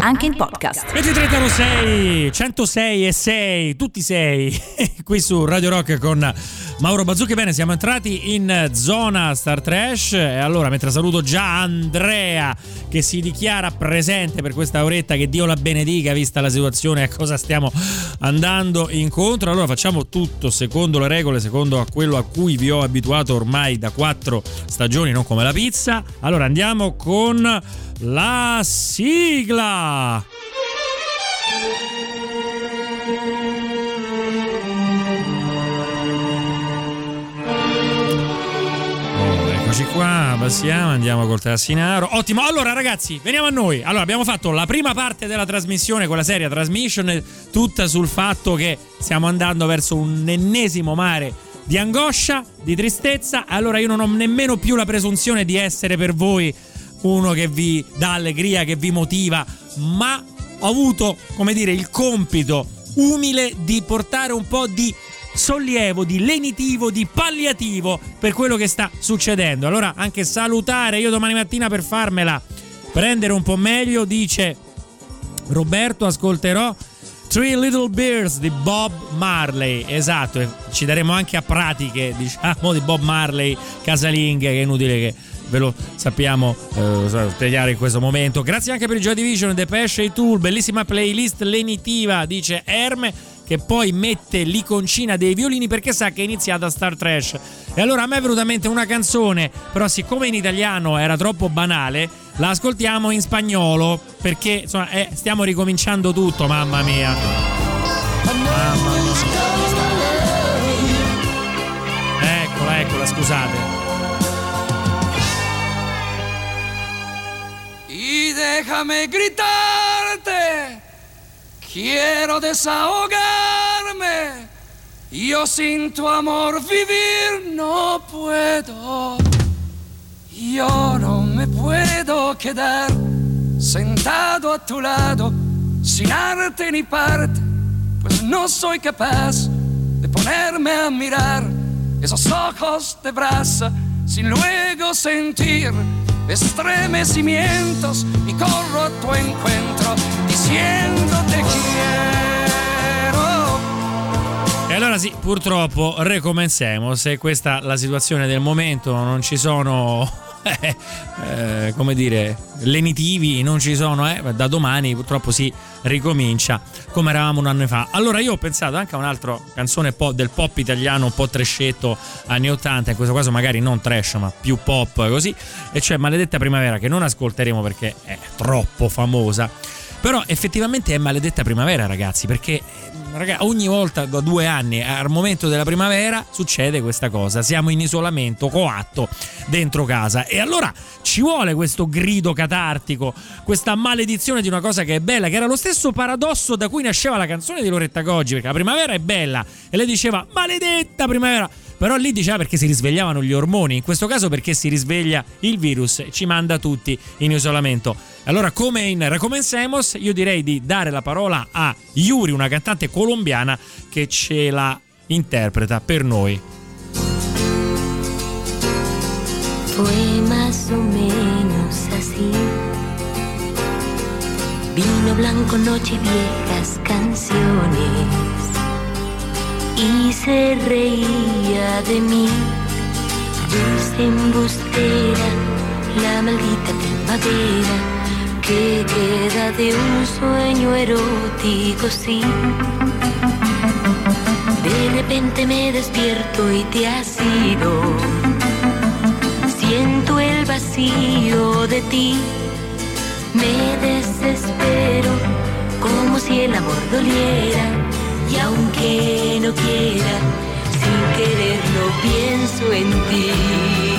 Anche in podcast. 2306 106 e 6, tutti 6 qui su Radio Rock con Mauro Bazzucchi. Bene, siamo entrati in zona Star Trash e allora mentre saluto già Andrea che si dichiara presente per questa oretta, che Dio la benedica vista la situazione a cosa stiamo andando incontro. Allora facciamo tutto secondo le regole, secondo a quello a cui vi ho abituato ormai da quattro stagioni, non come la pizza. Allora andiamo con la sigla. Oh, Eccoci qua, passiamo, andiamo col Tassinaro. Ottimo, allora ragazzi, veniamo a noi. Allora, abbiamo fatto la prima parte della trasmissione, quella seria transmission, tutta sul fatto che stiamo andando verso un ennesimo mare di angoscia, di tristezza. Allora io non ho nemmeno più la presunzione di essere per voi uno che vi dà allegria, che vi motiva, ma ho avuto, come dire, il compito umile di portare un po' di sollievo, di lenitivo, di palliativo per quello che sta succedendo. Allora, anche salutare io domani mattina per farmela prendere un po' meglio, dice Roberto, ascolterò Three Little Bears di Bob Marley. Esatto, ci daremo anche a pratiche, diciamo, di Bob Marley casalinghe, che è inutile che ve lo sappiamo eh, spiegare in questo momento. Grazie anche per il Joy Division, Depeche e Tool, bellissima playlist lenitiva, dice Erme che poi mette l'iconcina dei violini perché sa che è iniziata Star Trash. E allora a me è venuta in mente una canzone, però siccome in italiano era troppo banale, la ascoltiamo in spagnolo perché insomma eh, stiamo ricominciando tutto, mamma mia. Mamma mia. Eccola, eccola, scusate. Déjame gritarte, quiero desahogarme. Yo sin tu amor vivir no puedo. Yo no me puedo quedar sentado a tu lado sin arte ni parte, pues no soy capaz de ponerme a mirar esos ojos de brasa sin luego sentir estremecimientos y corro a tu encuentro diciéndote quiero. E allora sì, purtroppo recommencemos e questa è la situazione del momento, non ci sono eh, eh, come dire, lenitivi, non ci sono, eh, da domani purtroppo si ricomincia come eravamo un anno fa. Allora io ho pensato anche a un'altra canzone po- del pop italiano un po' trescetto anni 80, in questo caso magari non trash ma più pop così, e cioè Maledetta Primavera che non ascolteremo perché è troppo famosa. Però effettivamente è maledetta primavera, ragazzi, perché ragazzi, ogni volta da due anni al momento della primavera succede questa cosa. Siamo in isolamento coatto dentro casa. E allora ci vuole questo grido catartico, questa maledizione di una cosa che è bella, che era lo stesso paradosso da cui nasceva la canzone di Loretta Goggi, perché la primavera è bella e lei diceva maledetta primavera. Però lì diceva perché si risvegliavano gli ormoni, in questo caso perché si risveglia il virus e ci manda tutti in isolamento. Allora, come in Recomencemos, io direi di dare la parola a Yuri, una cantante colombiana che ce la interpreta per noi. Fue más o menos así. Vino blanco, noche viejas canciones. Y se reía de mí. Dulce embustera, la maldita primavera que queda de un sueño erótico, sí. De repente me despierto y te has ido. Siento el vacío de ti, me desespero como si el amor doliera y aunque no quiera, sin quererlo pienso en ti.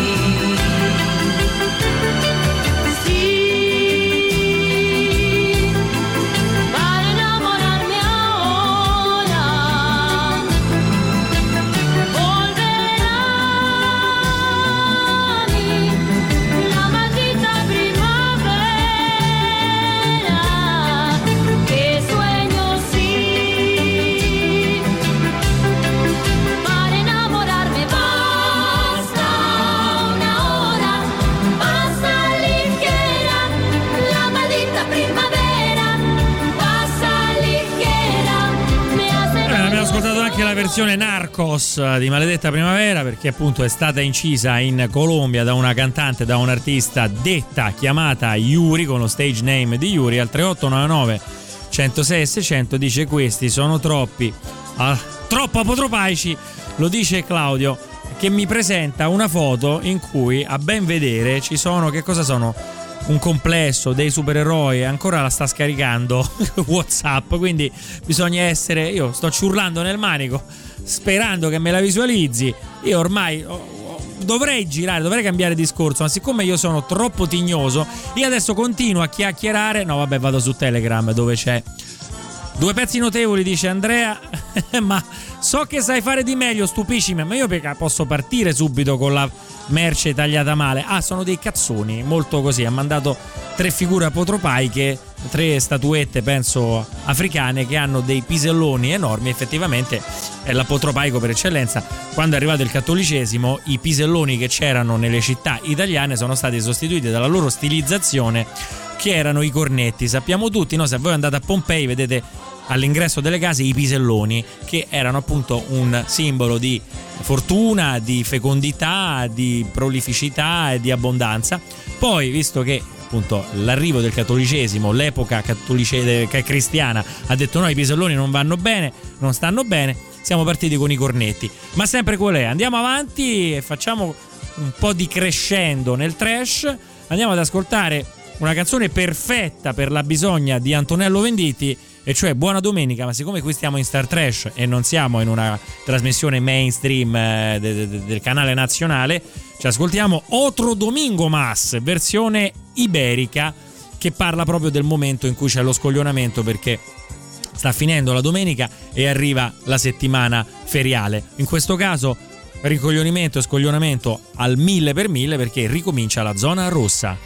Versione Narcos di Maledetta Primavera perché appunto è stata incisa in Colombia da una cantante, da un artista detta, chiamata Yuri con lo stage name di Yuri al 3899 106 600 dice questi sono troppi, ah, troppo apotropaici, lo dice Claudio che mi presenta una foto in cui a ben vedere ci sono, che cosa sono? Un complesso dei supereroi ancora la sta scaricando Whatsapp, quindi bisogna essere io sto ciurlando nel manico sperando che me la visualizzi. Io ormai dovrei girare, dovrei cambiare discorso, ma siccome io sono troppo tignoso, io adesso continuo a chiacchierare. No, vabbè, vado su Telegram dove c'è due pezzi notevoli, dice Andrea, ma so che sai fare di meglio, stupiscimi, ma io posso partire subito con la merce tagliata male. Ah, sono dei cazzoni, molto così. Ha mandato tre figure apotropaiche, tre statuette, penso africane, che hanno dei piselloni enormi. Effettivamente è l'apotropaico per eccellenza. Quando è arrivato il cattolicesimo, i piselloni che c'erano nelle città italiane sono stati sostituiti dalla loro stilizzazione che erano i cornetti. Sappiamo tutti, no? se voi andate a Pompei vedete all'ingresso delle case i piselloni, che erano appunto un simbolo di fortuna, di fecondità, di prolificità e di abbondanza. Poi, visto che appunto l'arrivo del cattolicesimo, l'epoca cattolice, cristiana ha detto no, i piselloni non vanno bene, non stanno bene, siamo partiti con i cornetti. Ma sempre qual è? Andiamo avanti e facciamo un po' di crescendo nel trash. Andiamo ad ascoltare una canzone perfetta per la bisogna di Antonello Venditti e cioè Buona Domenica, ma siccome qui stiamo in Star Trash e non siamo in una trasmissione mainstream eh, de- de- del canale nazionale, ci ascoltiamo Otro Domingo Mas, versione iberica, che parla proprio del momento in cui c'è lo scoglionamento perché sta finendo la domenica e arriva la settimana feriale. In questo caso ricoglionimento e scoglionamento al mille per mille perché ricomincia la zona rossa.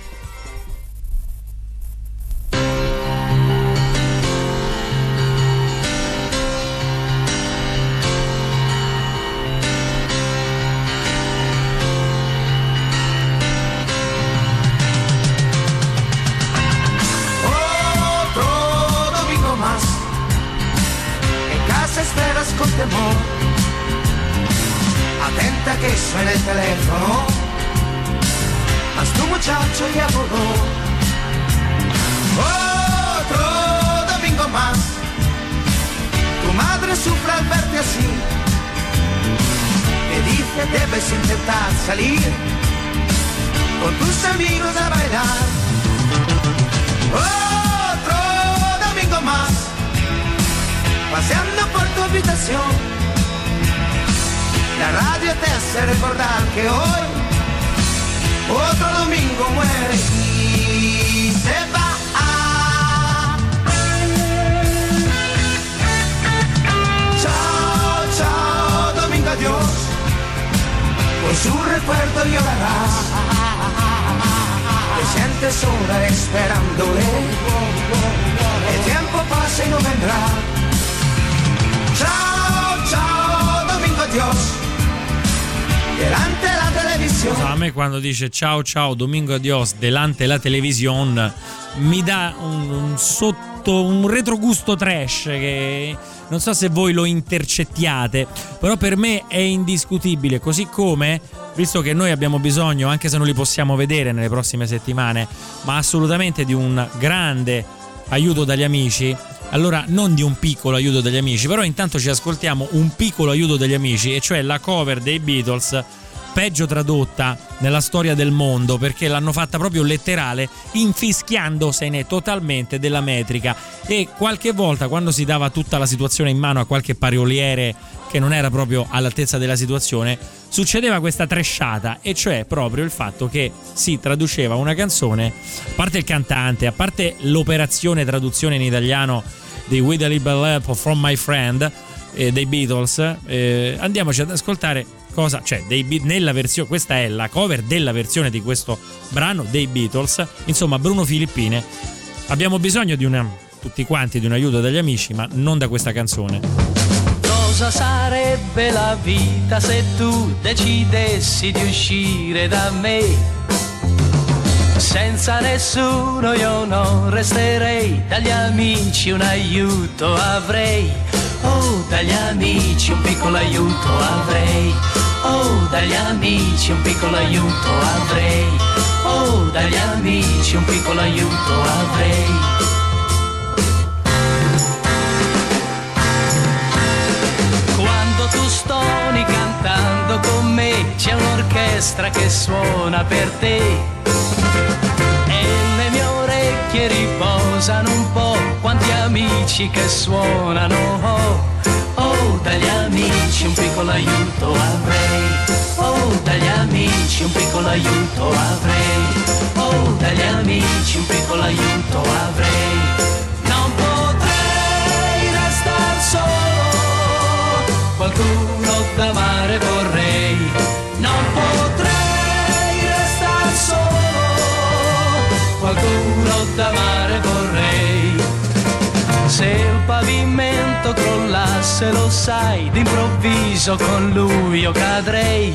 Dice ciao ciao Domingo Adios delante la television mi dà un, un sotto un retrogusto trash che non so se voi lo intercettiate però per me è indiscutibile così come visto che noi abbiamo bisogno anche se non li possiamo vedere nelle prossime settimane ma assolutamente di un grande aiuto dagli amici. Allora non di un piccolo aiuto dagli amici però intanto ci ascoltiamo un piccolo aiuto dagli amici e cioè la cover dei Beatles peggio tradotta nella storia del mondo perché l'hanno fatta proprio letterale infischiandosene totalmente della metrica. E qualche volta quando si dava tutta la situazione in mano a qualche parioliere che non era proprio all'altezza della situazione succedeva questa tresciata e cioè proprio il fatto che si traduceva una canzone a parte il cantante a parte l'operazione traduzione in italiano di With a Little Help from My Friend eh, dei Beatles eh, andiamoci ad ascoltare cosa cioè, nella versione questa è la cover della versione di questo brano dei Beatles. Insomma Bruno Filippine abbiamo bisogno di una tutti quanti di un aiuto dagli amici ma non da questa canzone. Cosa sarebbe la vita se tu decidessi di uscire da me? Senza nessuno io non resterei, dagli amici un aiuto avrei Oh, dagli amici un piccolo aiuto avrei. Oh, dagli amici un piccolo aiuto avrei. Oh, dagli amici un piccolo aiuto avrei. Quando tu stoni cantando con me, c'è un'orchestra che suona per te. E le mie orecchie riposano un po', quanti amici che suonano. Oh, oh, dagli amici un piccolo aiuto avrei. Oh, dagli amici un piccolo aiuto avrei. Oh, dagli amici un piccolo aiuto avrei. Non potrei restar solo, qualcuno Se il pavimento crollasse, lo sai, d'improvviso con lui io cadrei.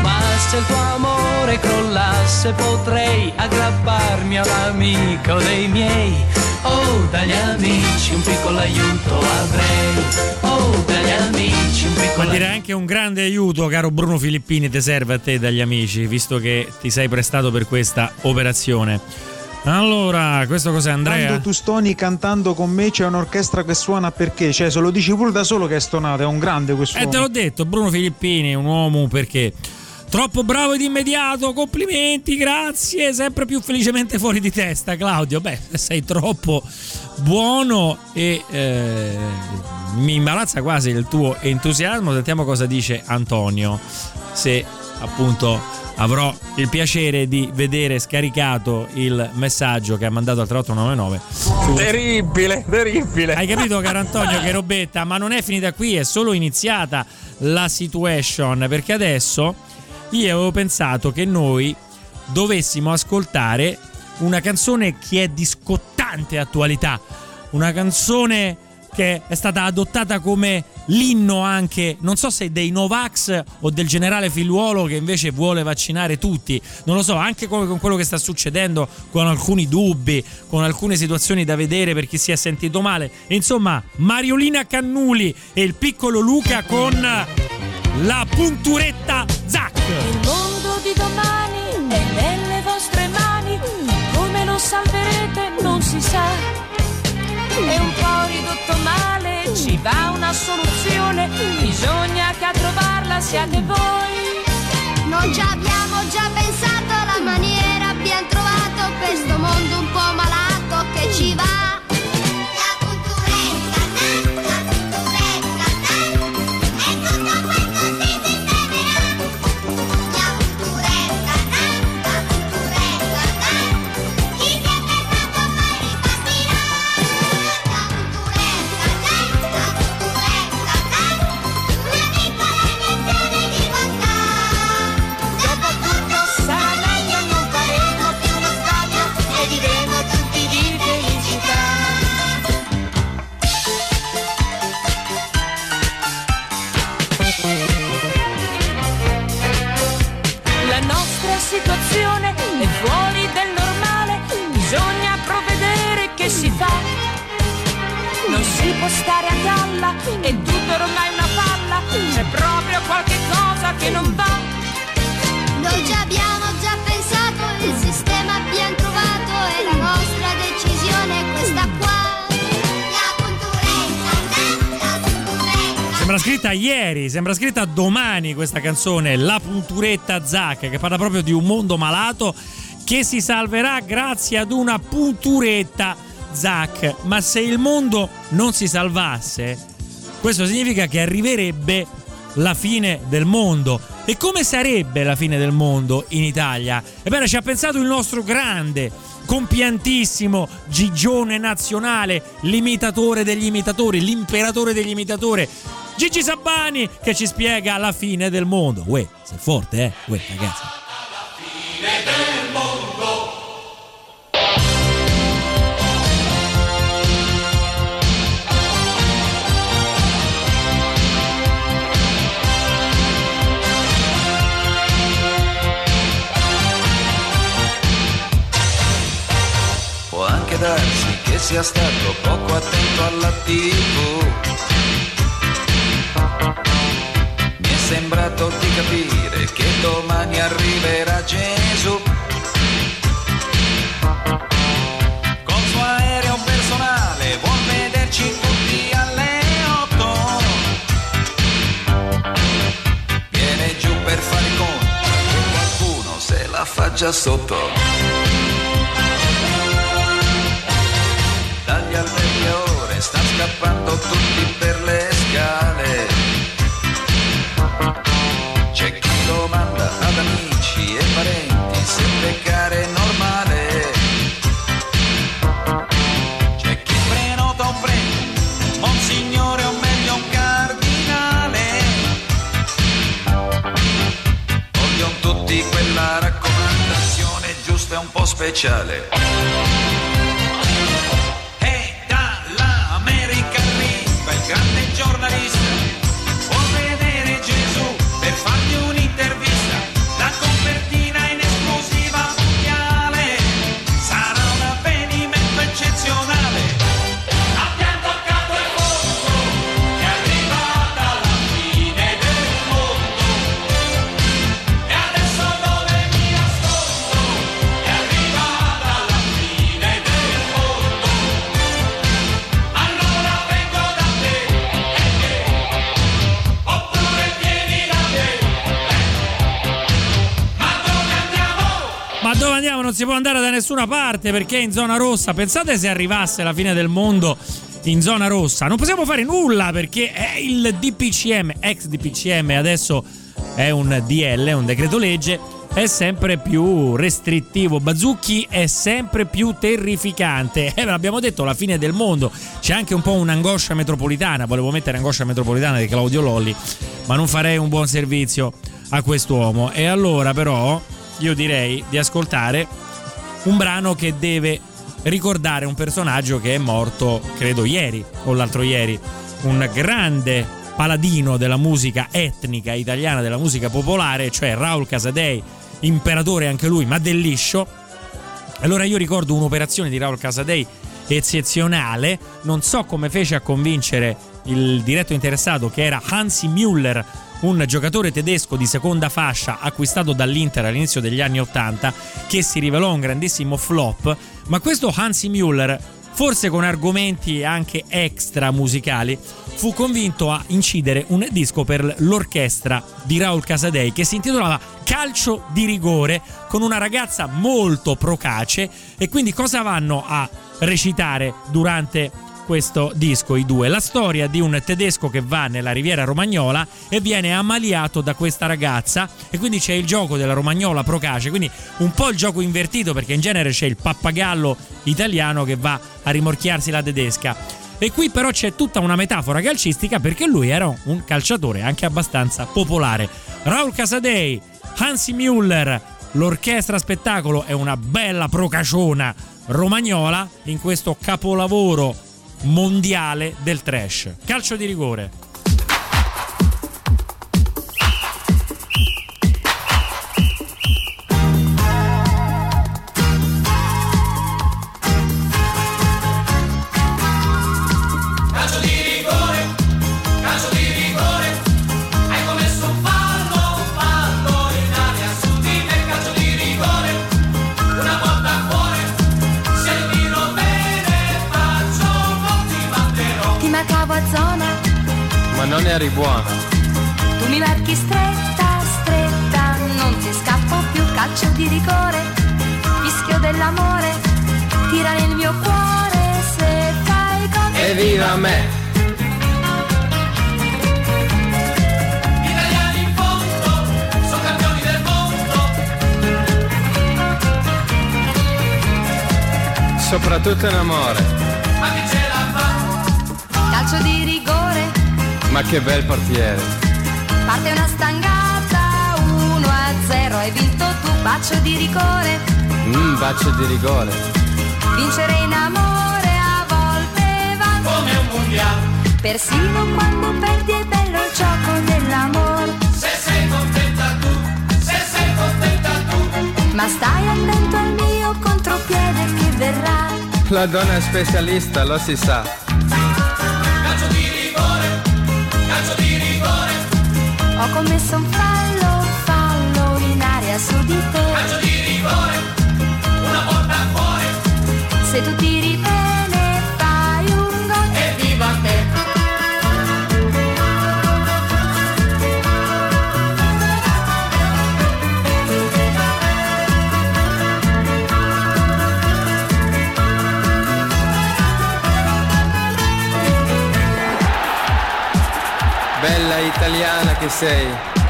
Ma se il tuo amore crollasse potrei aggrapparmi all'amico dei miei. Oh, dagli amici un piccolo aiuto avrei. Oh, dagli amici un piccolo Ma direi anche un grande aiuto, caro Bruno Filippini, ti serve a te e dagli amici, visto che ti sei prestato per questa operazione. Allora, questo cos'è Andrea? Quando tu stoni cantando con me c'è un'orchestra che suona perché? Cioè, se lo dici pure da solo che è stonato, è un grande questo Eh, te l'ho detto, Bruno Filippini, un uomo perché troppo bravo ed immediato, complimenti, grazie, sempre più felicemente fuori di testa, Claudio. Beh, sei troppo buono e eh, mi imbarazza quasi il tuo entusiasmo. Sentiamo cosa dice Antonio, se appunto avrò il piacere di vedere scaricato il messaggio che ha mandato al 3899 su Terribile, terribile. hai capito, caro Antonio, che robetta? Ma non è finita qui, è solo iniziata la situation. Perché adesso io avevo pensato che noi dovessimo ascoltare una canzone che è di scottante attualità. Una canzone che è stata adottata come l'inno anche, non so se dei Novax o del generale Figliuolo che invece vuole vaccinare tutti, non lo so, anche con quello che sta succedendo con alcuni dubbi, con alcune situazioni da vedere per chi si è sentito male. Insomma, Mariolina Cannuli e il piccolo Luca con la punturetta Zac. Il mondo di domani è nelle vostre mani, come lo salverete non si sa. È un po' ridotto male, ci va una soluzione, bisogna che a trovarla siate voi. Non ci abbiamo già pensato alla maniera, abbiamo trovato questo mondo un po' malato che ci va. Può stare a galla, è tutto ormai una falla, c'è proprio qualche cosa che non va. Noi ci abbiamo già pensato, il sistema abbiamo trovato e la nostra decisione è questa qua. La punturetta, la punturetta. Sembra scritta ieri, sembra scritta domani questa canzone, La punturetta Zac, che parla proprio di un mondo malato che si salverà grazie ad una punturetta Zac. Ma se il mondo non si salvasse, questo significa che arriverebbe la fine del mondo. E come sarebbe la fine del mondo in Italia? Ebbene, ci ha pensato il nostro grande, compiantissimo Gigione nazionale, l'imitatore degli imitatori, l'imperatore degli imitatori. Gigi Sabbani che ci spiega la fine del mondo. Uè, sei forte, eh? Uè, ragazzi. Può anche darsi che sia stato poco attento alla tv. Mi è sembrato di capire che domani arriverà Gesù. Col suo aereo personale vuol vederci tutti alle otto. Viene giù per fare i che qualcuno se la fa già sotto. Dagli alberghi a ore sta scappando tutti per le scale. C'è chi domanda ad amici e parenti se beccare è normale. C'è chi prenota un premio, monsignore o meglio un cardinale. Vogliono tutti quella raccomandazione giusta e un po' speciale. Si può andare da nessuna parte perché è in zona rossa. Pensate se arrivasse la fine del mondo in zona rossa. Non possiamo fare nulla perché è il DPCM, ex DPCM, adesso è un DL, un decreto legge. È sempre più restrittivo. Bazzucchi è sempre più terrificante. Eh, ve l'abbiamo detto, la fine del mondo. C'è anche un po' un'angoscia metropolitana. Volevo mettere angoscia metropolitana di Claudio Lolli, ma non farei un buon servizio a quest'uomo. E allora, però, io direi di ascoltare un brano che deve ricordare un personaggio che è morto, credo, ieri o l'altro ieri. Un grande paladino della musica etnica italiana, della musica popolare, cioè Raul Casadei, imperatore anche lui, ma del liscio. Allora io ricordo un'operazione di Raul Casadei eccezionale, non so come fece a convincere il diretto interessato che era Hansi Müller, un giocatore tedesco di seconda fascia acquistato dall'Inter all'inizio degli anni 80 che si rivelò un grandissimo flop, ma questo Hansi Müller forse con argomenti anche extra musicali, fu convinto a incidere un disco per l'orchestra di Raul Casadei che si intitolava Calcio di rigore con una ragazza molto procace. E quindi cosa vanno a recitare durante questo disco i due. La storia di un tedesco che va nella riviera romagnola e viene ammaliato da questa ragazza. E quindi c'è il gioco della romagnola procace. Quindi un po' il gioco invertito perché in genere c'è il pappagallo italiano che va a rimorchiarsi la tedesca. E qui però c'è tutta una metafora calcistica perché lui era un calciatore anche abbastanza popolare. Raul Casadei Hansi Müller l'orchestra spettacolo è una bella procaciona romagnola in questo capolavoro mondiale del trash. Calcio di rigore. Non eri buona. tu mi marchi stretta, stretta, non ti scappo più, calcio di rigore, fischio dell'amore, tira nel mio cuore se fai gol. Evviva me! Italiani in fondo, sono campioni del mondo, Soprattutto in amore. ma chi ce la fa? Calcio di rigore, Ma che bel portiere. parte una stangata, 1 a 0, hai vinto tu, bacio di rigore, Mmm, bacio di rigore. vincere in amore a volte va Come un mondiale, Persino quando perdi è bello il gioco dell'amore. se sei contenta tu, se sei contenta tu, Ma stai attento al mio contropiede che verrà. La donna è specialista, lo si sa. Ho commesso un fallo, fallo in area su di te. Calcio di rigore, una porta fuori. Se tu tiri Bella italiana che sei.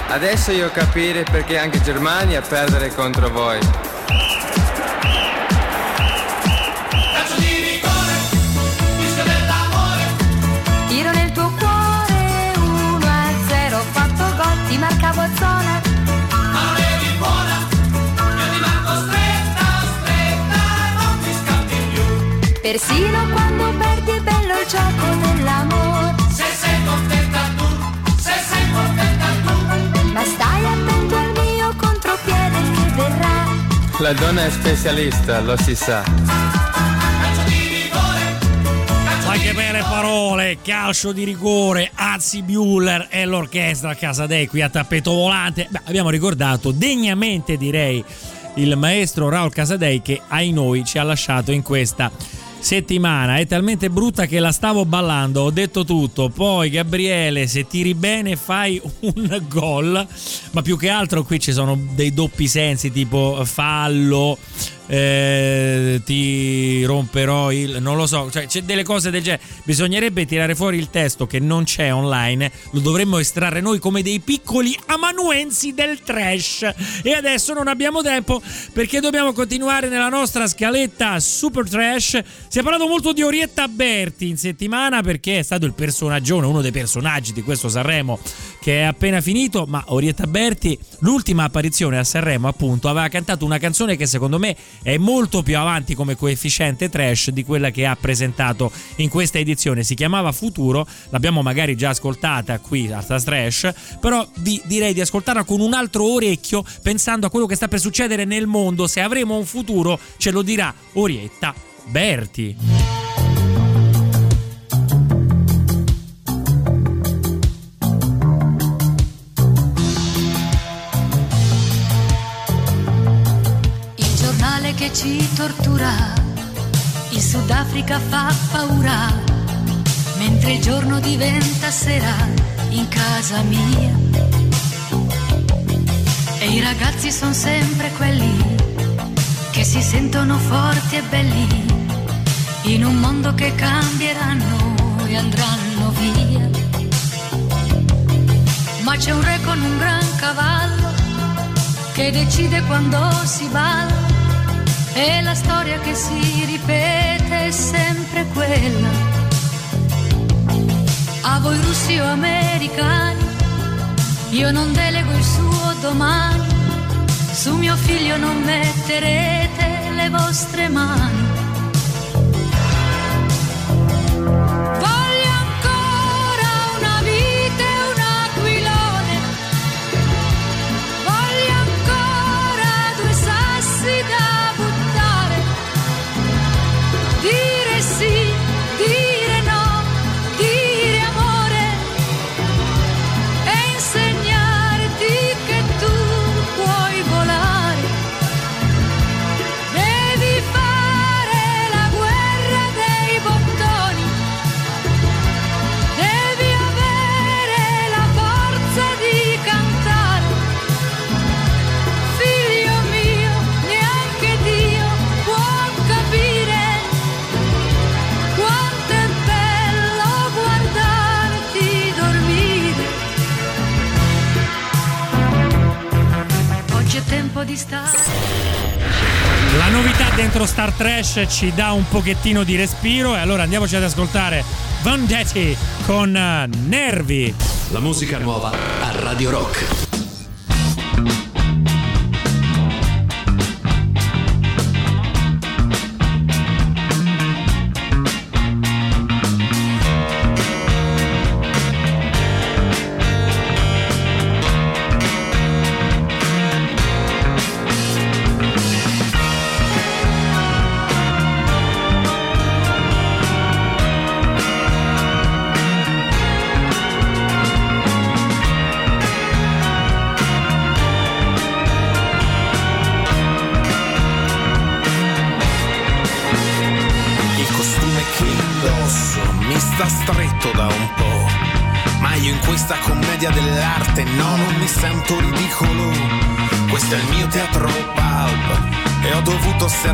Adesso io capire perché anche Germania perdere contro voi. Tiro nel tuo cuore 1 a 0, ho fatto gol, ti marcavo a zona. Ma non eri buona, io ti manco stretta, stretta, non ti scappi più. Persino quando perdi è bello il gioco dell'amore. La donna è specialista, lo si sa. Ma che belle parole, calcio di rigore, Azzi Bueller e l'orchestra a casa dei qui a tappeto volante. Beh, abbiamo ricordato degnamente direi il maestro Raul Casadei che ai noi ci ha lasciato in questa settimana. È talmente brutta che la stavo ballando, ho detto tutto. Poi Gabriele, se tiri bene fai un gol, ma più che altro qui ci sono dei doppi sensi tipo fallo, eh, ti romperò il non lo so cioè c'è delle cose del genere. Bisognerebbe tirare fuori il testo che non c'è online lo dovremmo estrarre noi come dei piccoli amanuensi del trash. E adesso non abbiamo tempo perché dobbiamo continuare nella nostra scaletta super trash. Si è parlato molto di Orietta Berti in settimana perché è stato il personaggio uno dei personaggi di questo Sanremo che è appena finito ma Orietta Berti l'ultima apparizione a Sanremo appunto aveva cantato una canzone che secondo me è molto più avanti come coefficiente trash di quella che ha presentato in questa edizione. Si chiamava Futuro, l'abbiamo magari già ascoltata qui a Trash, però vi direi di ascoltarla con un altro orecchio pensando a quello che sta per succedere nel mondo. Se avremo un futuro ce lo dirà Orietta Berti. Che ci tortura, il Sudafrica fa paura, mentre il giorno diventa sera in casa mia. E i ragazzi sono sempre quelli che si sentono forti e belli, in un mondo che cambieranno e andranno via. Ma c'è un re con un gran cavallo che decide quando si balla e la storia che si ripete è sempre quella. A voi russi o americani, io non delego il suo domani, su mio figlio non metterete le vostre mani. Dentro Star Trash ci dà un pochettino di respiro e allora andiamoci ad ascoltare Vendetti con eh, Nervi. La musica nuova a Radio Rock.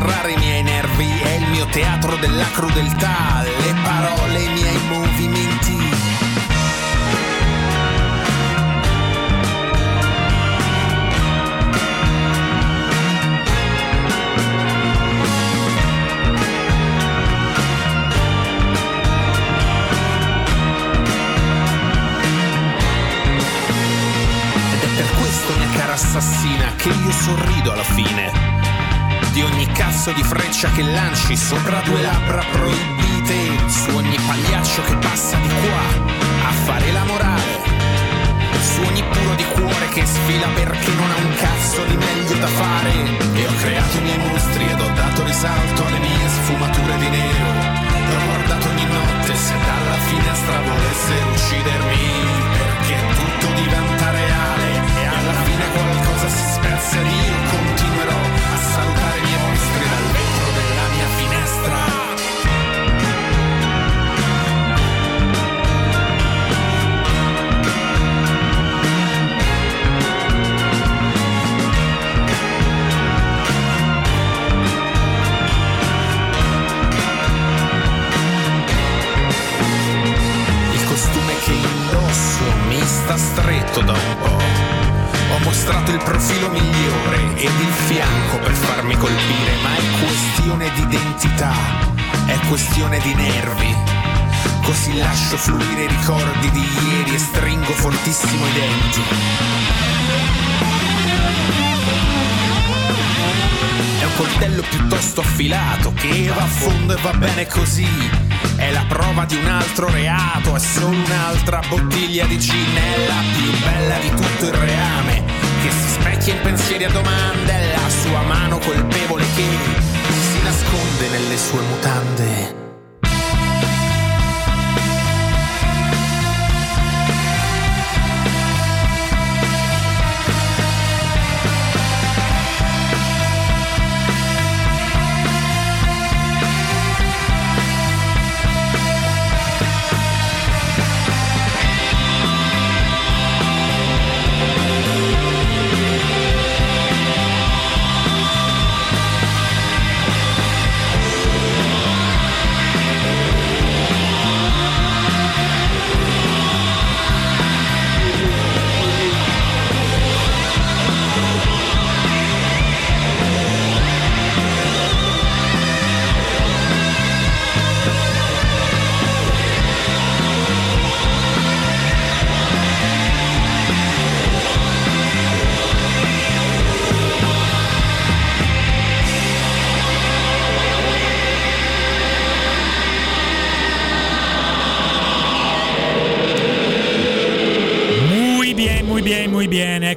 Serrare i miei nervi. È il mio teatro della crudeltà, le parole, i miei movimenti. È per questo, mia cara assassina, che io sorrido alla fine cazzo di freccia che lanci sopra due labbra proibite, su ogni pagliaccio che passa di qua a fare la morale, su ogni puro di cuore che sfila perché non ha un cazzo di meglio da fare. E ho creato i miei mostri ed ho dato risalto alle mie sfumature di nero. E ho guardato ogni notte se dalla finestra volesse uccidermi, perché tutto diventa reale e alla fine qualcosa si spezza ed io continuerò a salutare identità, è questione di nervi. Così lascio fluire i ricordi di ieri e stringo fortissimo i denti. È un coltello piuttosto affilato che va a fondo e va bene così. È la prova di un altro reato, è solo un'altra bottiglia di gin, è la più bella di tutto il reame. Che si specchia in pensieri a domande, è la sua mano colpevole che si nasconde nelle sue mutande.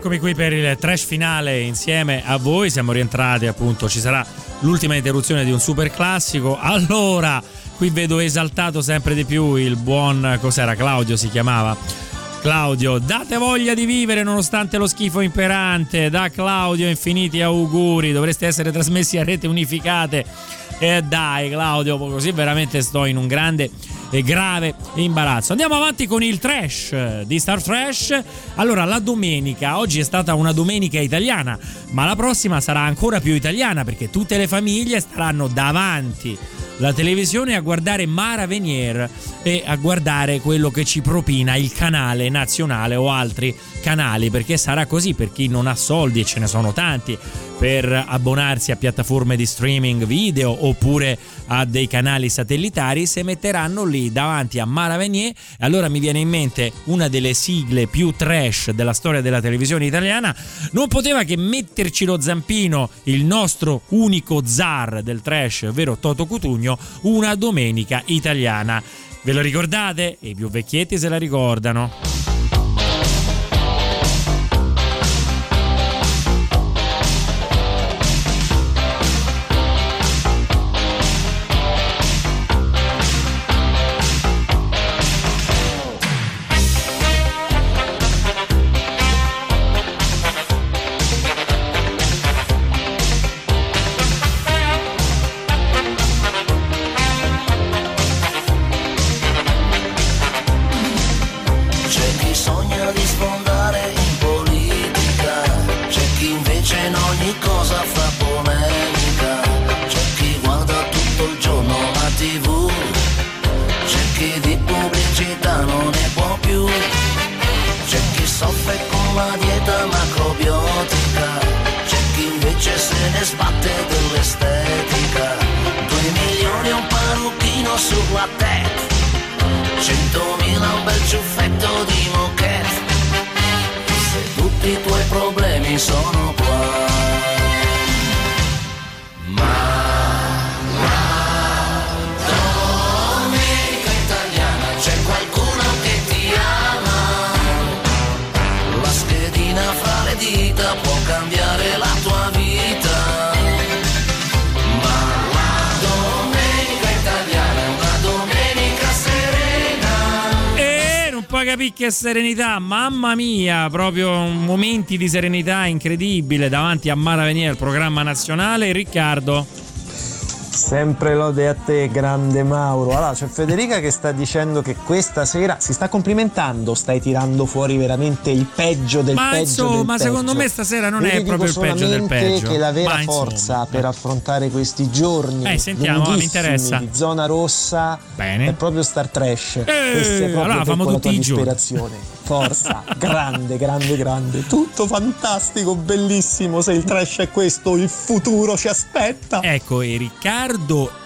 Eccomi qui per il trash finale insieme a voi. Siamo rientrati, appunto. Ci sarà l'ultima interruzione di un super classico. Allora, qui vedo esaltato sempre di più il buon. Cos'era? Claudio si chiamava. Claudio, date voglia di vivere nonostante lo schifo imperante. Da Claudio, infiniti auguri. Dovreste essere trasmessi a rete unificate. E dai, Claudio, così veramente sto in un grande e grave imbarazzo. Andiamo avanti con il trash di Star Trash. Allora, la domenica, oggi è stata una domenica italiana, ma la prossima sarà ancora più italiana perché tutte le famiglie staranno davanti la televisione a guardare Mara Venier e a guardare quello che ci propina il canale nazionale o altri canali perché sarà così per chi non ha soldi e ce ne sono tanti per abbonarsi a piattaforme di streaming video oppure a dei canali satellitari se metteranno lì davanti a Mara Venier e allora mi viene in mente una delle sigle più trash della storia della televisione italiana. Non poteva che metterci lo zampino il nostro unico zar del trash ovvero Toto Cutugno una domenica italiana. Ve lo ricordate? i più vecchietti se la ricordano che serenità, mamma mia, proprio momenti di serenità incredibile davanti a Mara il programma nazionale. Riccardo. Sempre lode a te, grande Mauro. Allora, c'è Federica che sta dicendo che questa sera si sta complimentando, stai tirando fuori veramente il peggio del Ma peggio. insomma, secondo peggio. me stasera non Io è proprio il peggio del peggio. che la vera Ma forza per affrontare questi giorni Eh, sentiamo, mi interessa. di zona rossa Bene. è proprio Star Trash. Eh, allora famo tutti tua i giorni. disperazione. Forza, grande, grande, grande. Tutto fantastico, bellissimo. Se il trash è questo, il futuro ci aspetta. Ecco, e Riccardo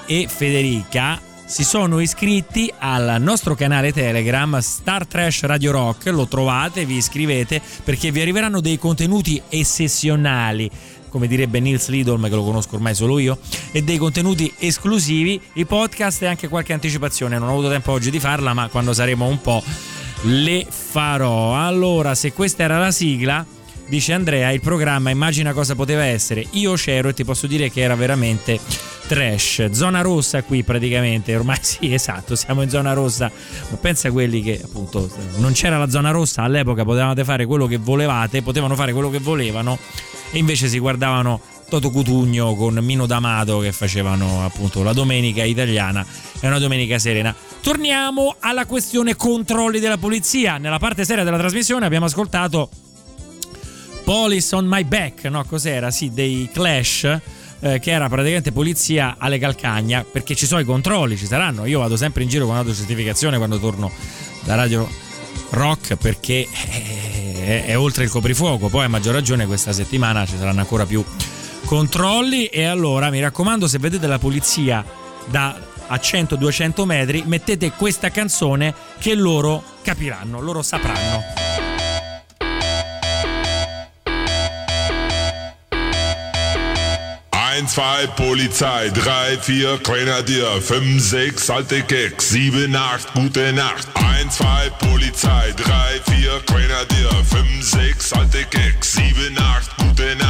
e Federica si sono iscritti al nostro canale Telegram Star Trash Radio Rock, lo trovate, vi iscrivete perché vi arriveranno dei contenuti eccezionali come direbbe Nils Lidolm che lo conosco ormai solo io e dei contenuti esclusivi. I podcast e anche qualche anticipazione. Non ho avuto tempo oggi di farla ma quando saremo un po' le farò. Allora se questa era la sigla dice Andrea il programma immagina cosa poteva essere io c'ero e ti posso dire che era veramente trash zona rossa qui praticamente ormai sì esatto siamo in zona rossa ma pensa a quelli che appunto non c'era la zona rossa all'epoca potevate fare quello che volevate potevano fare quello che volevano e invece si guardavano Toto Cutugno con Mino D'Amato che facevano appunto la domenica italiana e una domenica serena. Torniamo alla questione controlli della polizia. Nella parte seria della trasmissione abbiamo ascoltato Police on My Back, no? Cos'era? Sì, dei Clash. eh, che era praticamente polizia alle calcagna perché ci sono i controlli, ci saranno. Io vado sempre in giro con autocertificazione quando torno da Radio Rock perché è, è oltre il coprifuoco. Poi a maggior ragione questa settimana ci saranno ancora più controlli. E allora mi raccomando, se vedete la polizia da a 100-200 metri, mettete questa canzone che loro capiranno, loro sapranno. 1, 2, Polizei, 3, 4, Grenadier, 5, 6, alte Keks, 7, 8, gute Nacht. 1, 2, Polizei, 3, 4, Grenadier, 5, 6, alte Keks, 7, 8, gute Nacht.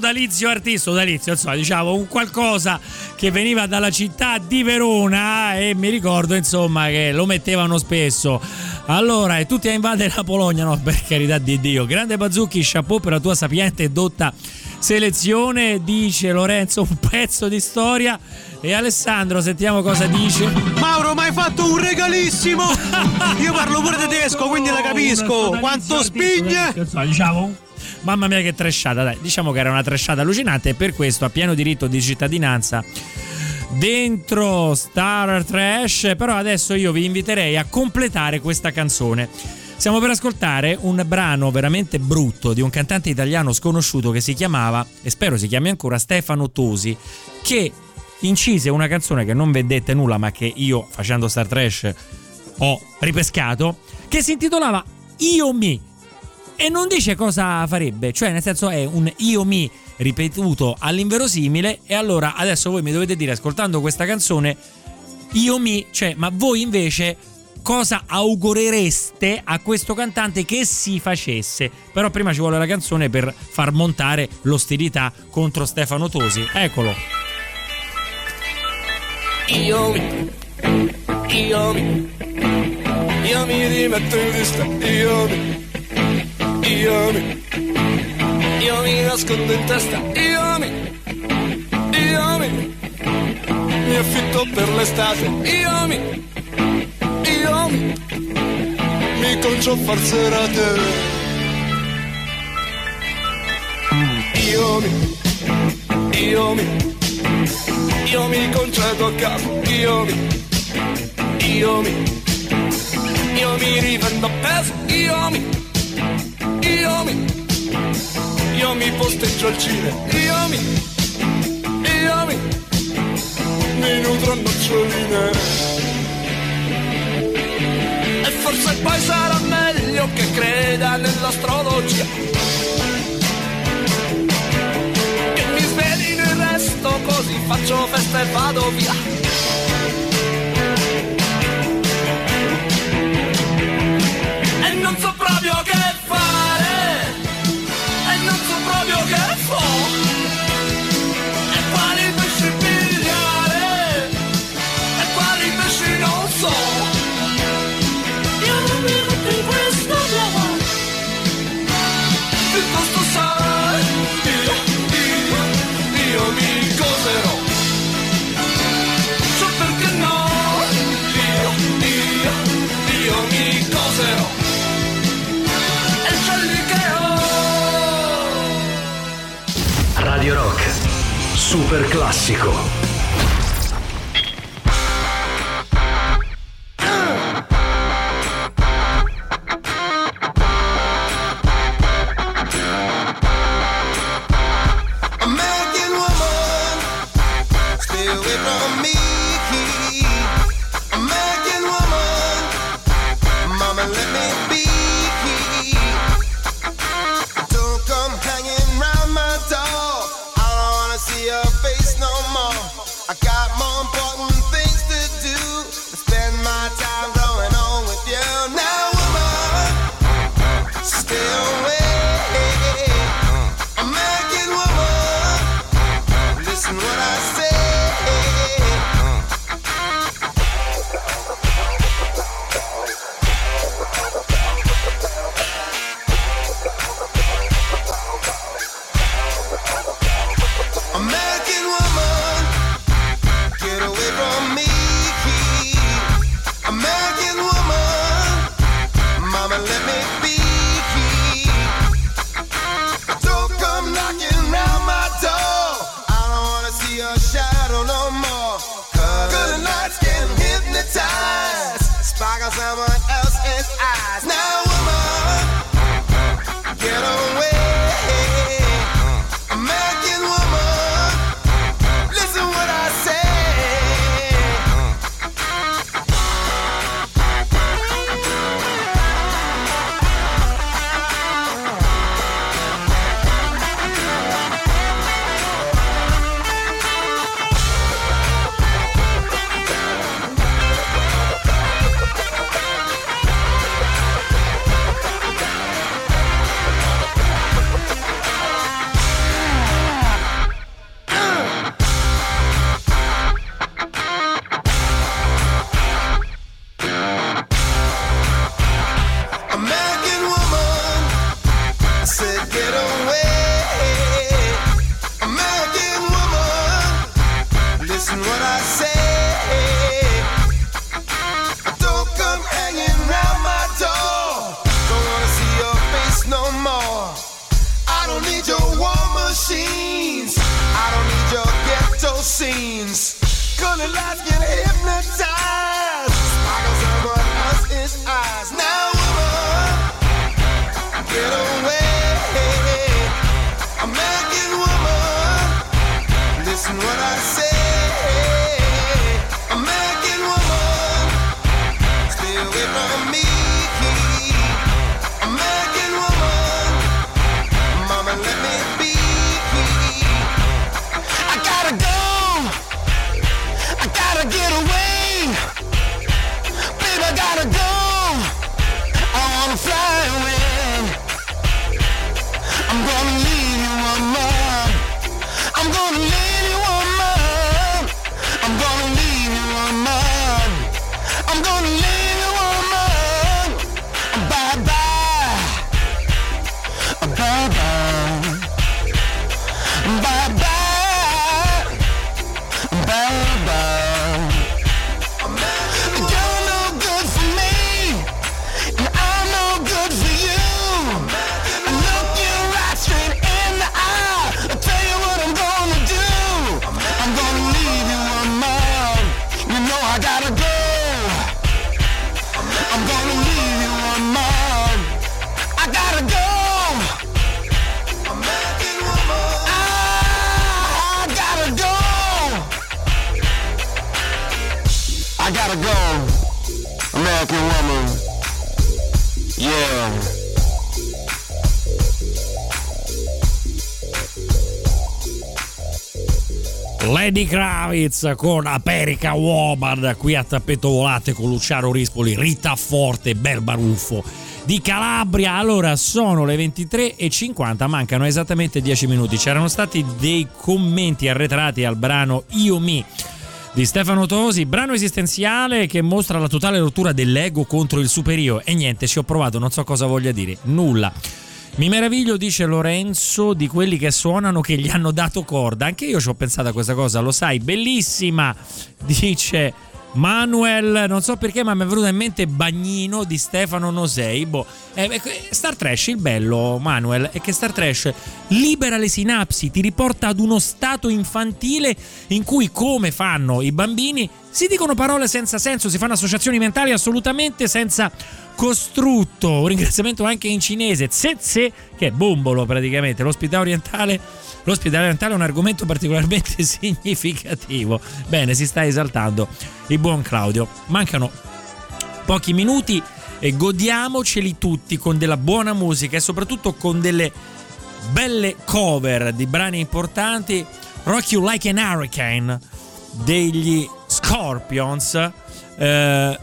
Sodalizio artista, sodalizio, insomma, diciamo un qualcosa che veniva dalla città di Verona e mi ricordo insomma che lo mettevano spesso. Allora, e tutti a invadere la Polonia, no, per carità di Dio. Grande Bazzucchi, chapeau per la tua sapiente e dotta selezione, dice Lorenzo, un pezzo di storia. E Alessandro, sentiamo cosa dice. Mauro, mi hai fatto un regalissimo! Io parlo pure tedesco, quindi la capisco! Quanto spigna! diciamo Mamma mia che trashata, dai, diciamo che era una trashata allucinante e per questo ha pieno diritto di cittadinanza dentro Star Trash, però adesso io vi inviterei a completare questa canzone. Stiamo per ascoltare un brano veramente brutto di un cantante italiano sconosciuto che si chiamava, e spero si chiami ancora, Stefano Tosi, che incise una canzone che non vedete nulla ma che io facendo Star Trash ho ripescato, che si intitolava Io mi. E non dice cosa farebbe, cioè nel senso è un io mi ripetuto all'inverosimile e allora adesso voi mi dovete dire ascoltando questa canzone io mi, cioè ma voi invece cosa augurereste a questo cantante che si facesse. Però prima ci vuole la canzone per far montare l'ostilità contro Stefano Tosi. Eccolo. Io mi, io mi, io mi rimetto in vista, io mi, io mi, nascondo in testa, io mi, io mi, mi affitto per l'estate, io mi, io mi, concio a far serate. Io mi, io mi, concedo a caso, io mi, io mi, io mi rivendo appeso, io mi, io mi, io mi posteggio al cinema, io mi, io mi, mi nutro a noccioline. E forse poi sarà meglio che creda nell'astrologia. Che mi sveli nel resto così faccio festa e vado via. Super Kravitz con Aperica Woman qui a tappeto volante con Luciano Rispoli, Rita Forte, bel baruffo di Calabria. Allora sono le 23.50, mancano esattamente 10 minuti. C'erano stati dei commenti arretrati al brano Io Mi di Stefano Tosi, brano esistenziale che mostra la totale rottura dell'ego contro il superio. E niente, ci ho provato, non so cosa voglia dire, nulla. Mi meraviglio, dice Lorenzo, di quelli che suonano che gli hanno dato corda. Anche io ci ho pensato a questa cosa, lo sai, bellissima, dice Manuel. Non so perché, ma mi è venuto in mente Bagnino di Stefano Nosei. Boh, eh, Star Trash, il bello, Manuel, è che Star Trash libera le sinapsi, ti riporta ad uno stato infantile in cui, come fanno i bambini, si dicono parole senza senso, si fanno associazioni mentali assolutamente senza costrutto. Un ringraziamento anche in cinese, Zeze, che è bombolo praticamente. L'ospitale orientale, l'ospitale orientale è un argomento particolarmente significativo. Bene, si sta esaltando il buon Claudio. Mancano pochi minuti e godiamoceli tutti con della buona musica e soprattutto con delle belle cover di brani importanti. Rock You Like an Hurricane degli Scorpions. Eh,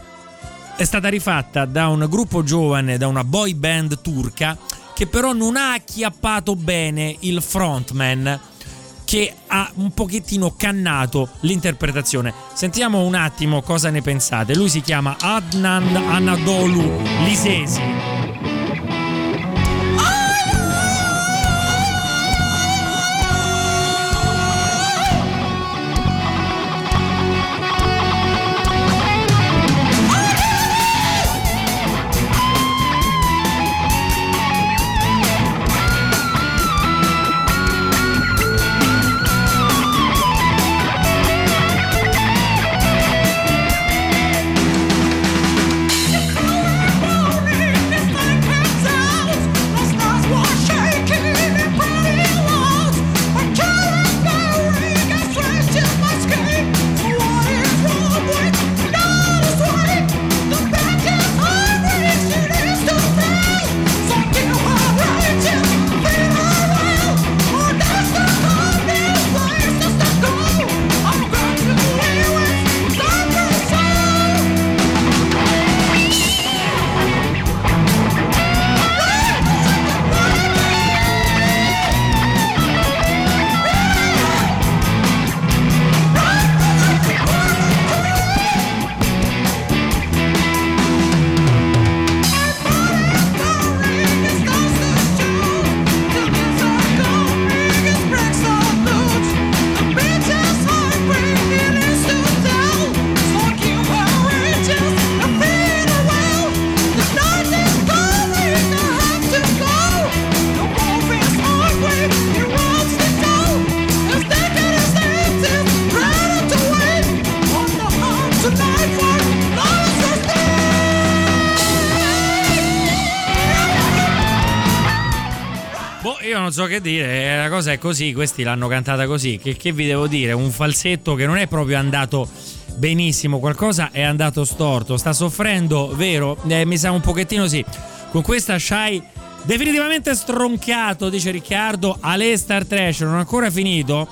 è stata rifatta da un gruppo giovane, da una boy band turca, che però non ha acchiappato bene il frontman che ha un pochettino cannato l'interpretazione. Sentiamo un attimo cosa ne pensate. Lui si chiama Adnan Anadolu Lisesi. Che dire, la cosa è così, questi l'hanno cantata così, che, che vi devo dire? Un falsetto che non è proprio andato benissimo, qualcosa è andato storto, sta soffrendo, vero? Eh, mi sa un pochettino sì. Con questa Shai definitivamente stroncato, dice Riccardo, Ale Star Trash non ho ancora finito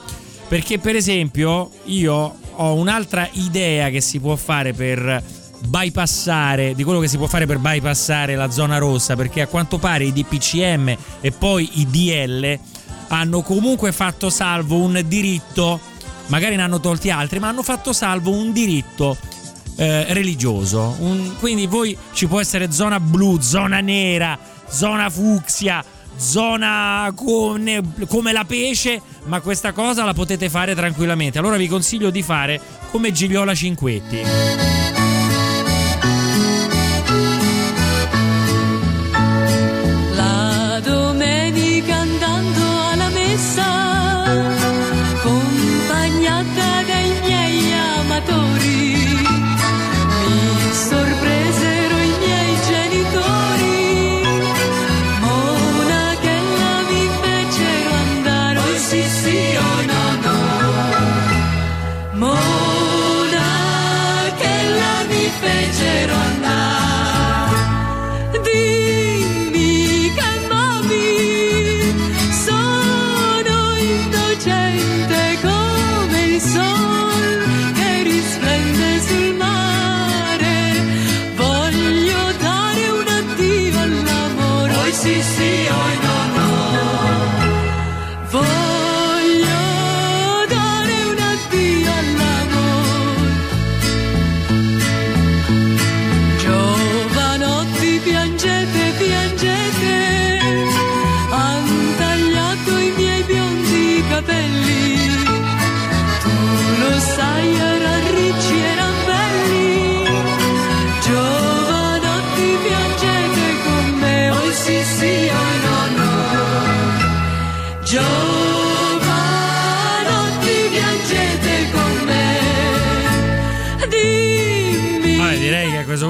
perché per esempio io ho un'altra idea che si può fare per bypassare di quello che si può fare per bypassare la zona rossa perché a quanto pare i DPCM e poi i DL hanno comunque fatto salvo un diritto magari ne hanno tolti altri ma hanno fatto salvo un diritto eh, religioso. Un, quindi voi ci può essere zona blu zona nera zona fucsia zona come, come la pesce ma questa cosa la potete fare tranquillamente. Allora vi consiglio di fare come Gigliola Cinquetti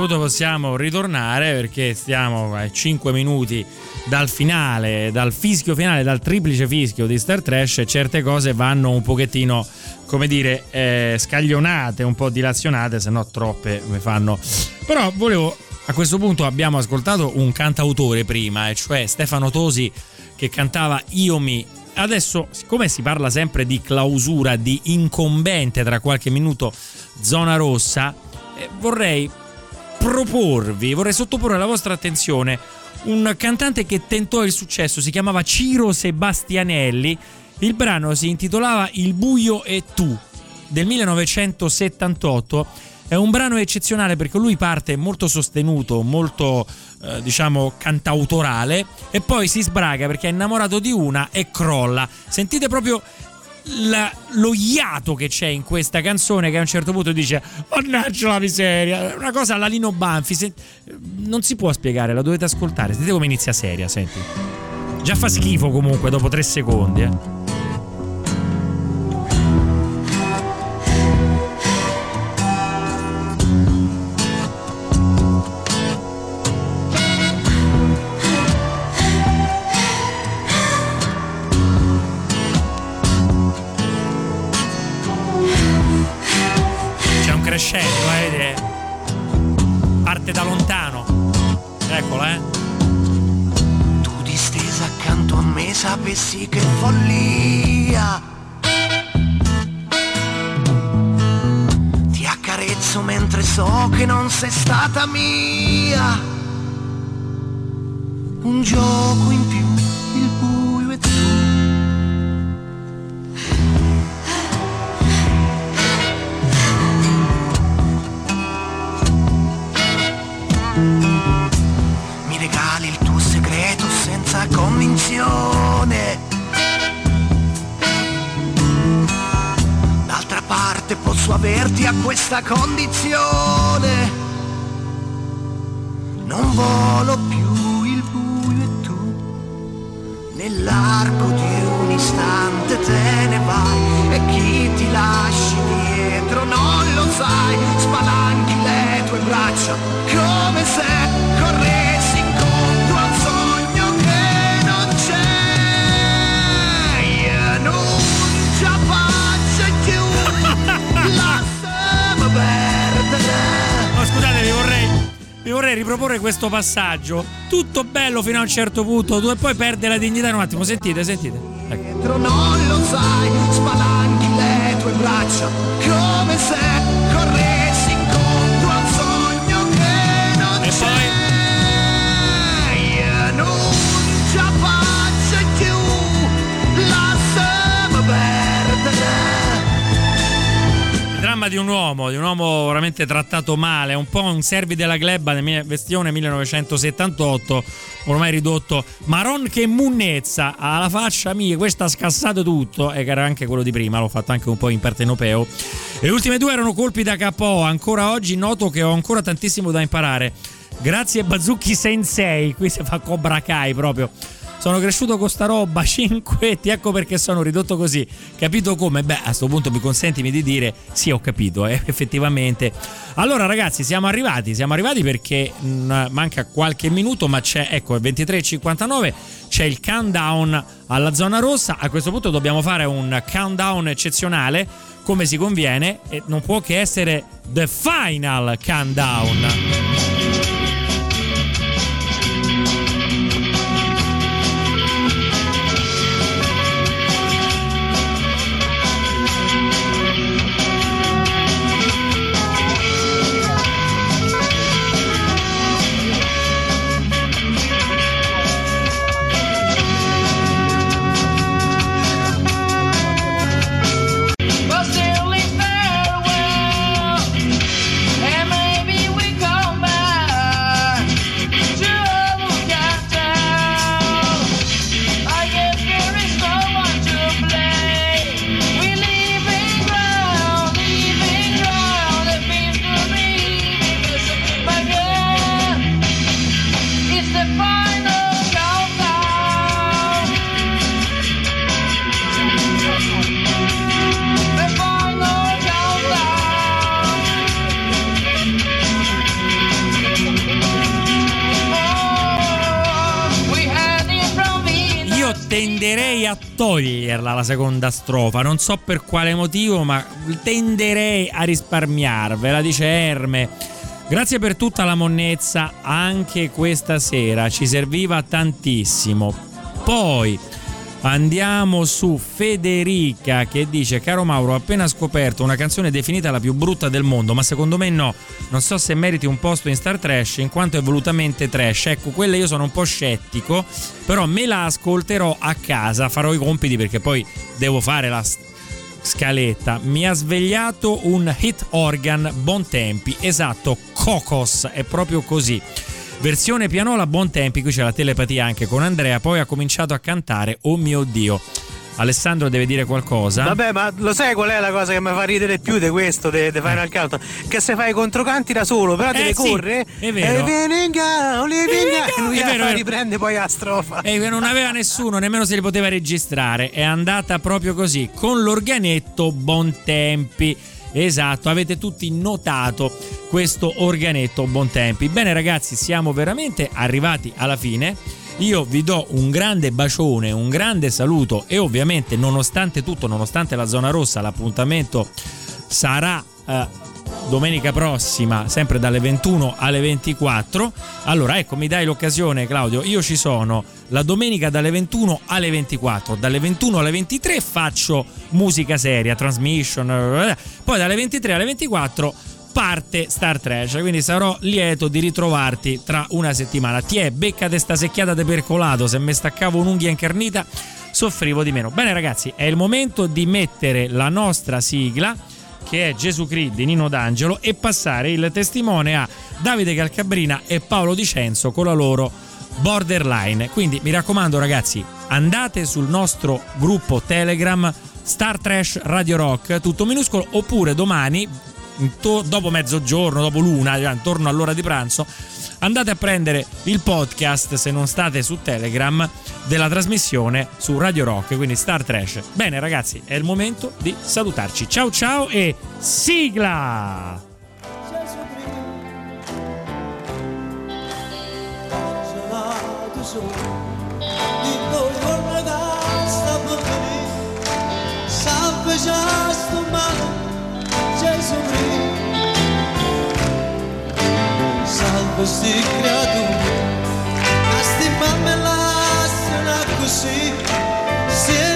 punto possiamo ritornare perché stiamo a 5 minuti dal finale, dal fischio finale, dal triplice fischio di Star Trash e certe cose vanno un pochettino, come dire, eh, scaglionate, un po' dilazionate, se no troppe mi fanno. Però volevo, a questo punto abbiamo ascoltato un cantautore prima, e cioè Stefano Tosi che cantava Io mi adesso, siccome si parla sempre di clausura, di incombente tra qualche minuto zona rossa, eh, vorrei proporvi, vorrei sottoporre alla vostra attenzione un cantante che tentò il successo, si chiamava Ciro Sebastianelli, il brano si intitolava Il buio e tu del 1978. È un brano eccezionale perché lui parte molto sostenuto, molto eh, diciamo cantautorale e poi si sbraga perché è innamorato di una e crolla. Sentite proprio la- lo iato che c'è in questa canzone che a un certo punto dice mannaggia la miseria una cosa alla Lino Banfi se- non si può spiegare la dovete ascoltare. Sentite come inizia seria senti. Già fa schifo comunque dopo tre secondi eh. Eccola eh. Tu distesa accanto a me sapessi che follia. Ti accarezzo mentre so che non sei stata mia. Un gioco in più, a questa condizione. Non volo più il buio e tu. Nell'arco di un istante te ne vai e chi ti lasci dietro non lo sai. Spalanchi le tue braccia come se riproporre questo passaggio. Tutto bello fino a un certo punto, e poi perde la dignità un attimo. Sentite, sentite. Ecco. Non lo sai, spalanchi le tue braccia come se dramma di un uomo, di un uomo veramente trattato male, un po' un servi della glebba nel mie- vestione 1978, ormai ridotto, maron che munnezza, alla faccia mia, questo ha scassato tutto, e che era anche quello di prima, l'ho fatto anche un po' in partenopeo. Le ultime due erano colpi da KO, ancora oggi noto che ho ancora tantissimo da imparare. Grazie Bazzucchi Sensei, qui si fa Cobra Kai proprio. Sono cresciuto con sta roba, cinquetti, ecco perché sono ridotto così. Capito come? Beh, a questo punto mi consentimi di dire sì, ho capito, eh, effettivamente. Allora ragazzi, siamo arrivati, siamo arrivati perché mh, manca qualche minuto, ma c'è, ecco, è 23.59, c'è il countdown alla zona rossa. A questo punto dobbiamo fare un countdown eccezionale, come si conviene, e non può che essere the final countdown. Tenderei a toglierla la seconda strofa, non so per quale motivo, ma tenderei a risparmiarvela, dice Erme. Grazie per tutta la monnezza anche questa sera, ci serviva tantissimo. Poi andiamo su Federica che dice caro Mauro ho appena scoperto una canzone definita la più brutta del mondo ma secondo me no. Non so se meriti un posto in Star Trash in quanto è volutamente trash. Ecco quella io sono un po' scettico però me la ascolterò a casa farò i compiti perché poi devo fare la scaletta. Mi ha svegliato un hit organ Bontempi. Esatto Cocos è proprio così Versione pianola buon tempi, qui c'è la telepatia anche con Andrea, poi ha cominciato a cantare Oh mio Dio. Alessandro deve dire qualcosa? Vabbè, ma lo sai qual è la cosa che mi fa ridere più di questo, di Final Countdown? Che se fai i controcanti da solo, però Eh, deve sì, correre. è vero. E vieni in ga, li vieni in ga, e lui È vero, riprende poi la strofa. E che non aveva nessuno, nemmeno se li poteva registrare. È andata proprio così, con l'organetto Bontempi. Esatto, avete tutti notato questo organetto Bontempi. Bene ragazzi, siamo veramente arrivati alla fine. Io vi do un grande bacione, un grande saluto e ovviamente nonostante tutto, nonostante la zona rossa, l'appuntamento sarà eh, domenica prossima, sempre dalle 21 alle 24. Allora, ecco, mi dai l'occasione, Claudio. Io ci sono la domenica dalle 21 alle 24. Dalle 21 alle 23 faccio musica seria, transmission. Poi dalle 23 alle 24 parte Star Trash. Quindi sarò lieto di ritrovarti tra una settimana. Ti è beccate sta secchiata de percolato. Se mi staccavo un'unghia incarnita, soffrivo di meno. Bene, ragazzi, è il momento di mettere la nostra sigla che è Gesù Cristo di Nino D'Angelo e passare il testimone a Davide Calcabrina e Paolo Dicenzo con la loro Borderline. Quindi mi raccomando ragazzi, andate sul nostro gruppo Telegram Star Trash Radio Rock, tutto minuscolo, oppure domani, into- dopo mezzogiorno, dopo l'una, cioè intorno all'ora di pranzo, andate a prendere il podcast se non state su Telegram della trasmissione su Radio Rock, quindi Star Trash. Bene ragazzi, è il momento di salutarci. Ciao ciao e sigla! Sonato su di torno da sta bambini Salve